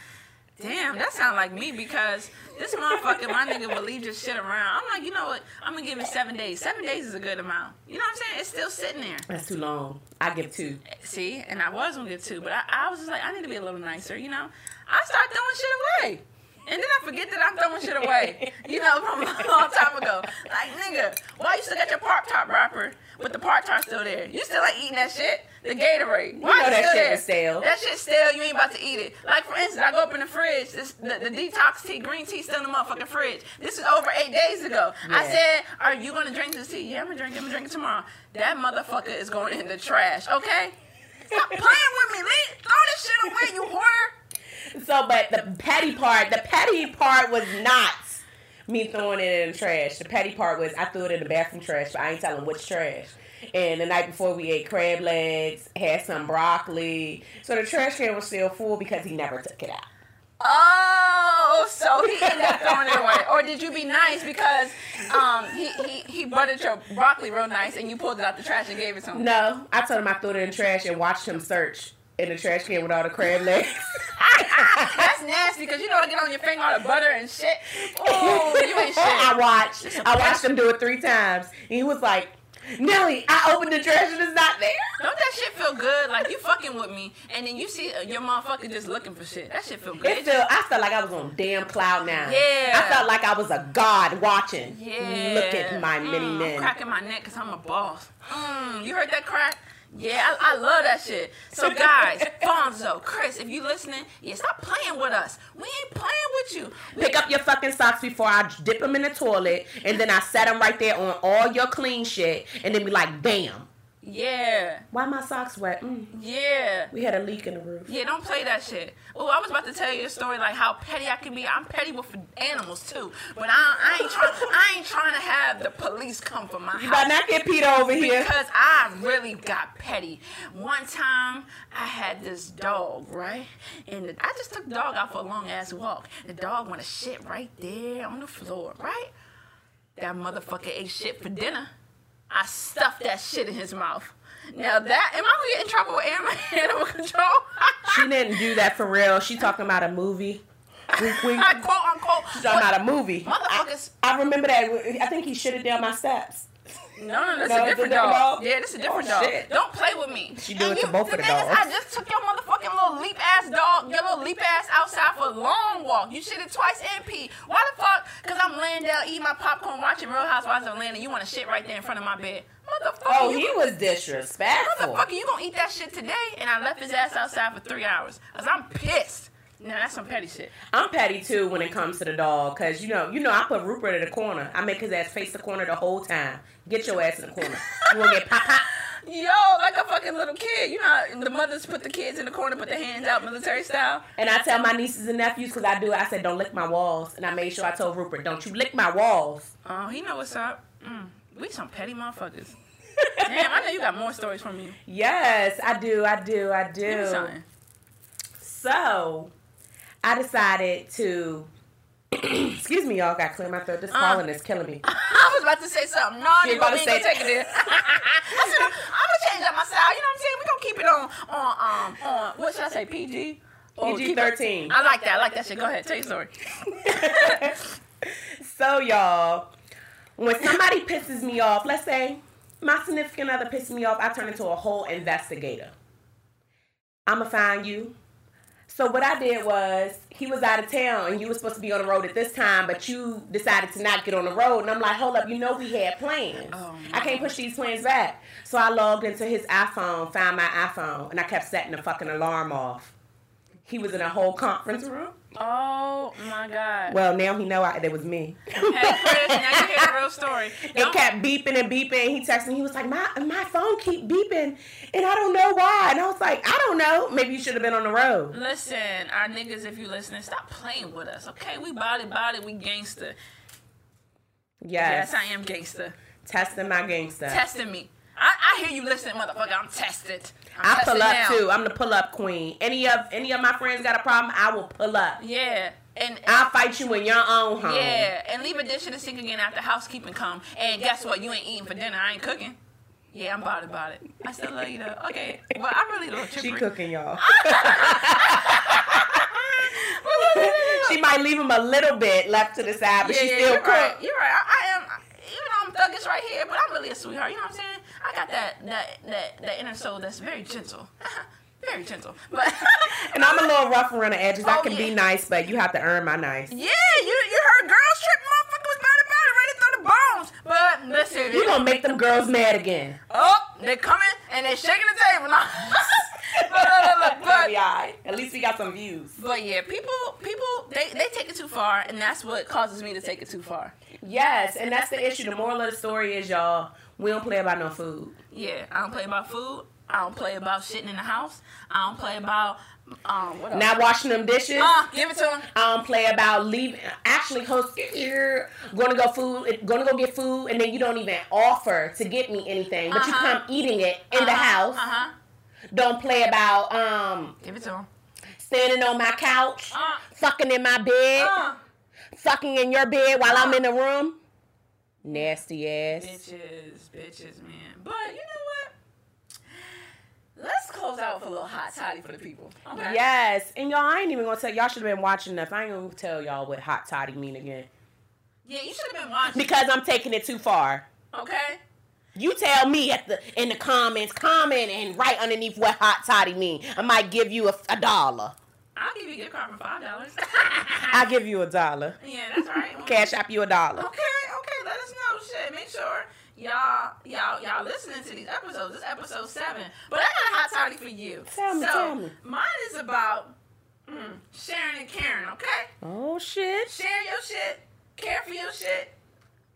damn, that sound like me because this motherfucker, my nigga, will leave this shit around. I'm like, you know what? I'm gonna give it seven days. Seven days is a good amount. You know what I'm saying? It's still sitting there. That's too long. I give two. See, and I was gonna get two, but I, I was just like, I need to be a little nicer, you know. I start throwing shit away. And then I forget that I'm throwing shit away. You know, from a long time ago. Like, nigga, why you still got your Pop Top wrapper, but the Pop Tart still there? You still like eating that shit? The Gatorade. Why know that still shit there? stale. That shit stale. You ain't about to eat it. Like for instance, I go up in the fridge. This the, the detox tea, green tea, still in the motherfucking fridge. This is over eight days ago. I said, "Are you gonna drink this tea? Yeah, I'm gonna drink. it. I'm gonna drink it tomorrow." That motherfucker is going in the trash. Okay. Stop playing with me, Lee. Throw this shit away, you whore. So, but the petty part, the petty part was not me throwing it in the trash. The petty part was I threw it in the bathroom trash, but I ain't telling which trash. And the night before we ate crab legs, had some broccoli. So the trash can was still full because he never took it out. Oh, so he ended up throwing it away. Or did you be nice because um, he, he, he buttered your broccoli real nice and you pulled it out the trash and gave it to him? No, I told him I threw it in the trash and watched him search in the trash can with all the crab legs. That's nasty because you know I get on your finger all the butter and shit. Oh, you ain't shit. I watched. I watched him do it three times. And he was like, Nelly, I opened the trash and it's not there. Don't that shit feel good? Like you fucking with me, and then you see uh, your motherfucker just looking for shit. That shit feel good. It felt, I felt like I was on damn cloud nine. Yeah. I felt like I was a god watching. yeah. Look at my mini Mm, men. Cracking my neck because I'm a boss. Mm, you heard that crack? Yeah, I, I love that shit. So guys, Fonzo, Chris, if you listening, yeah, stop playing with us. We ain't playing with you. We- Pick up your fucking socks before I dip them in the toilet, and then I set them right there on all your clean shit, and then be like, damn, Yeah, why my socks wet? Mm, yeah. we had a leak in the roof. Yeah, don't play that shit. Oh, I was about to tell you a story like how petty I can be. I'm petty with animals too, but I, I ain't trying. I ain't trying to have the police come for my You house. better not get Peter over here. Because I really got petty. One time, I had this dog, right? And I just took the dog out for a long ass walk. The dog went to shit right there on the floor, right? That motherfucker ate shit for dinner. I stuffed that shit in his mouth. Now that am I gonna get in trouble with animal, animal control? She didn't do that for real. She talking about a movie. Wink, wink. I quote unquote. She's talking about a movie. Motherfuckers. I, I remember that. I think he shit it down my steps. No, no, that's No, a different different dog. dog? Yeah, this is a oh, different Oh, dog. shit. Don't play with me. She do And it to both the of the thing is, dogs. I just took your motherfucking little leap ass dog, your little leap ass outside for a long walk. You shit it twice and pee. Why the fuck? Cause I'm laying down eating my popcorn, watching Real Housewives of Atlanta. You want to shit right there in front of my bed, motherfucker? Oh, you he was disrespectful. Motherfucker, you gonna eat that shit today? And I left his ass outside for three hours. Cause I'm pissed. Now that's some petty shit. I'm petty too when it comes to the dog, cause you know, you know, I put Rupert in the corner. I make his ass face the corner the whole time. Get your ass in the corner. You wanna get pop pop? Yo, like a fucking little kid. You know, how the mothers put the kids in the corner, put their hands out, military style. And I tell my nieces and nephews, cause I do. I said, don't lick my walls, and I made sure I told Rupert, don't you lick my walls. Oh, he know what's up. Mm, we some petty motherfuckers. Damn, I know you got more stories from me. Yes, I do. I do. I Give me do. something. So, I decided to. Excuse me, y'all. Got to clear my throat. This Uh. pollen is killing me. I was about to say something. No, You about gonna say- take it. I said, I'm gonna change up my style. You know what I'm saying? We gonna keep it on on um on what should I say? PG. Or PG-13. I like that. I like that shit. Go ahead. Tell your story. So, y'all, when somebody pisses me off, let's say my significant other pisses me off, I turn into a whole investigator. I'ma find you. So what I did was he was out of town and you were supposed to be on the road at this time, but you decided to not get on the road. And I'm like, hold up, you know we had plans. Oh, I can't push these plans back. So I logged into his iPhone, found my iPhone, and I kept setting the fucking alarm off. He was in a whole conference room. Oh my god. Well, now he know I, it was me. Hey Chris, now you hear the real story. It Don't- kept beeping and beeping. And he texted me. He was like, "My my phone keep beeping, and I don't know why." And I was like, "I don't know. Maybe you should have been on the road." Listen, our niggas, if you listening, stop playing with us, okay? We body body, we gangster. Yes, Yes, I am gangster. testing my gangster. Testing me. I, I hear you listening, motherfucker. I'm tested. I'm I tested pull up now. too. I'm the pull up queen. Any of any of my friends got a problem, I will pull up. Yeah. And I'll fight you in your own home. yeah, and leave a dish in the sink again after housekeeping come. And guess what? You ain't eating for dinner. I ain't cooking. Yeah, I'm about about it. I still love you though. Okay, well I really don't She cooking, y'all. she might leave him a little bit left to the side, but yeah, she yeah, still you're cook. right. You're right. I, I am. Even though I'm thuggish right here, but I'm really a sweetheart. You know what I'm saying? I got that that that that inner soul that's very gentle. very gentle. But And I'm a little rough around the edges. I Oh, can be nice, but you have to earn my nice. Yeah, you you heard girls trip, motherfucker was about it, ready to throw the bones. But listen, You gonna make them girls mad again. oh, they're coming and they're shaking the table but, but, That'll be. At least we got some views. but yeah, people people they, they take it too far, and that's what causes me to take it too far. Yes, and that's the issue. The moral of the story is, y'all, we don't play about no food. Yeah, I don't play about food. I don't play about shitting in the house. I don't play about um what? Not washing them dishes. Uh, give it to him. I don't play about leaving. Actually, host here, going to go food, going to go get food, and then you don't even offer to get me anything, but you Uh-huh. come eating it in the house. Uh huh. Don't play about um Give it to him. standing on my couch, Uh, fucking in my bed, uh. fucking in your bed while I'm in the room. Nasty ass. Bitches, bitches, man. But you know what? Let's close out with a little hot toddy for the people. Okay. Yes, and y'all, I ain't even gonna tell y'all should have been watching enough. I ain't gonna tell y'all what hot toddy mean again Yeah, you should have been watching. because I'm taking it too far. Okay. You tell me at the in the comments, comment and write underneath what hot toddy mean. I might give you a, a dollar. I'll give you a gift card for five dollars. I'll give you a dollar. yeah, that's right. Cash app you a dollar. Okay, okay, let us know. Shit, make sure y'all, y'all, y'all listening to these episodes. This is episode seven, but I got a hot topic for you. Tell me, so, tell me. Mine is about mm, sharing and caring. Okay, Oh shit. share your shit, care for your shit,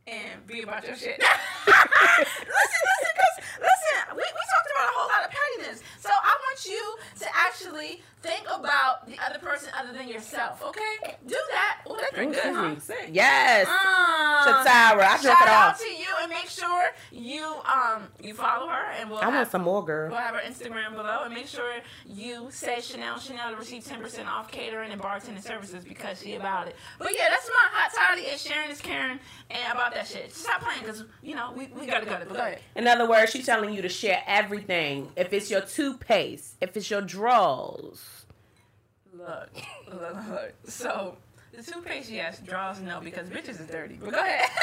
and be about your shit. listen, listen, cause listen, we, we talked about a whole lot of pettiness. So I want you to actually think about the other person other than yourself. Okay, do that. Oh, that drink good, huh? Yes. Uh, Shatara, I it out off. to you and make sure you um you follow her and we'll I have, want some more, girl. we'll have her Instagram below and make sure you say Chanel Chanel to receive ten percent off catering and bartending services because she about it. But yeah, that's my hot toddy is Sharon is Karen and about that shit. Stop playing because you know we, we gotta go. Go ahead. In other words, she's telling you to share everything. If it's your toothpaste, if it's your drawers. Look, look, look. So the toothpaste yes, draws no because bitches is dirty. But go ahead.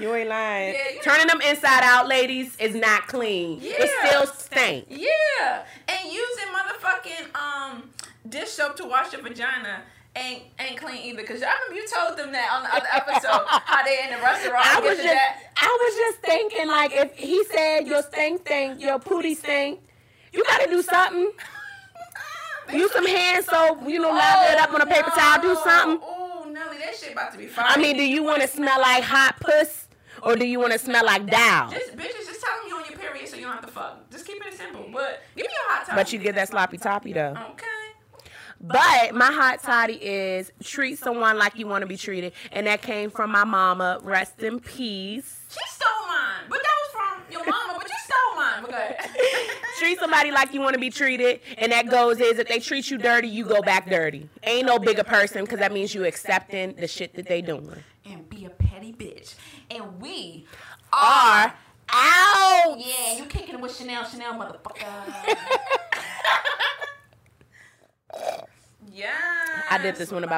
You ain't lying. Yeah, you- Turning them inside out, ladies, is not clean. It still stink. Yeah, and using motherfucking um dish soap to wash your vagina ain't ain't clean either. Cause I remember you told them that on the other episode how they in the restaurant. I was just, that. I was just thinking, like, if he said your stink stink, your pooty stink, you gotta do something. Use some hand soap, you know, lather oh, it up on a paper towel, do something. Oh, Nelly, that shit about to be fire. I mean, do you want to smell like hot puss, or do you want to smell like dow? just bitches just telling you on your period so you don't have to fuck. Just keep it simple. But give me a hot toddy. But you get that sloppy toppy though. Okay. But my hot toddy is treat someone like you want to be treated, and that came from my mama. Rest in peace. She stole mine, but that was from your mama. But you stole mine. Ahead. Treat somebody like you want to be treated, and that goes is if they treat you dirty, you go back dirty. Ain't no bigger person because that means you accepting the shit that they doing. and be a petty bitch. And we Are out. Yeah, you kicking it with Chanel, Chanel, motherfucker. yeah. I did this one about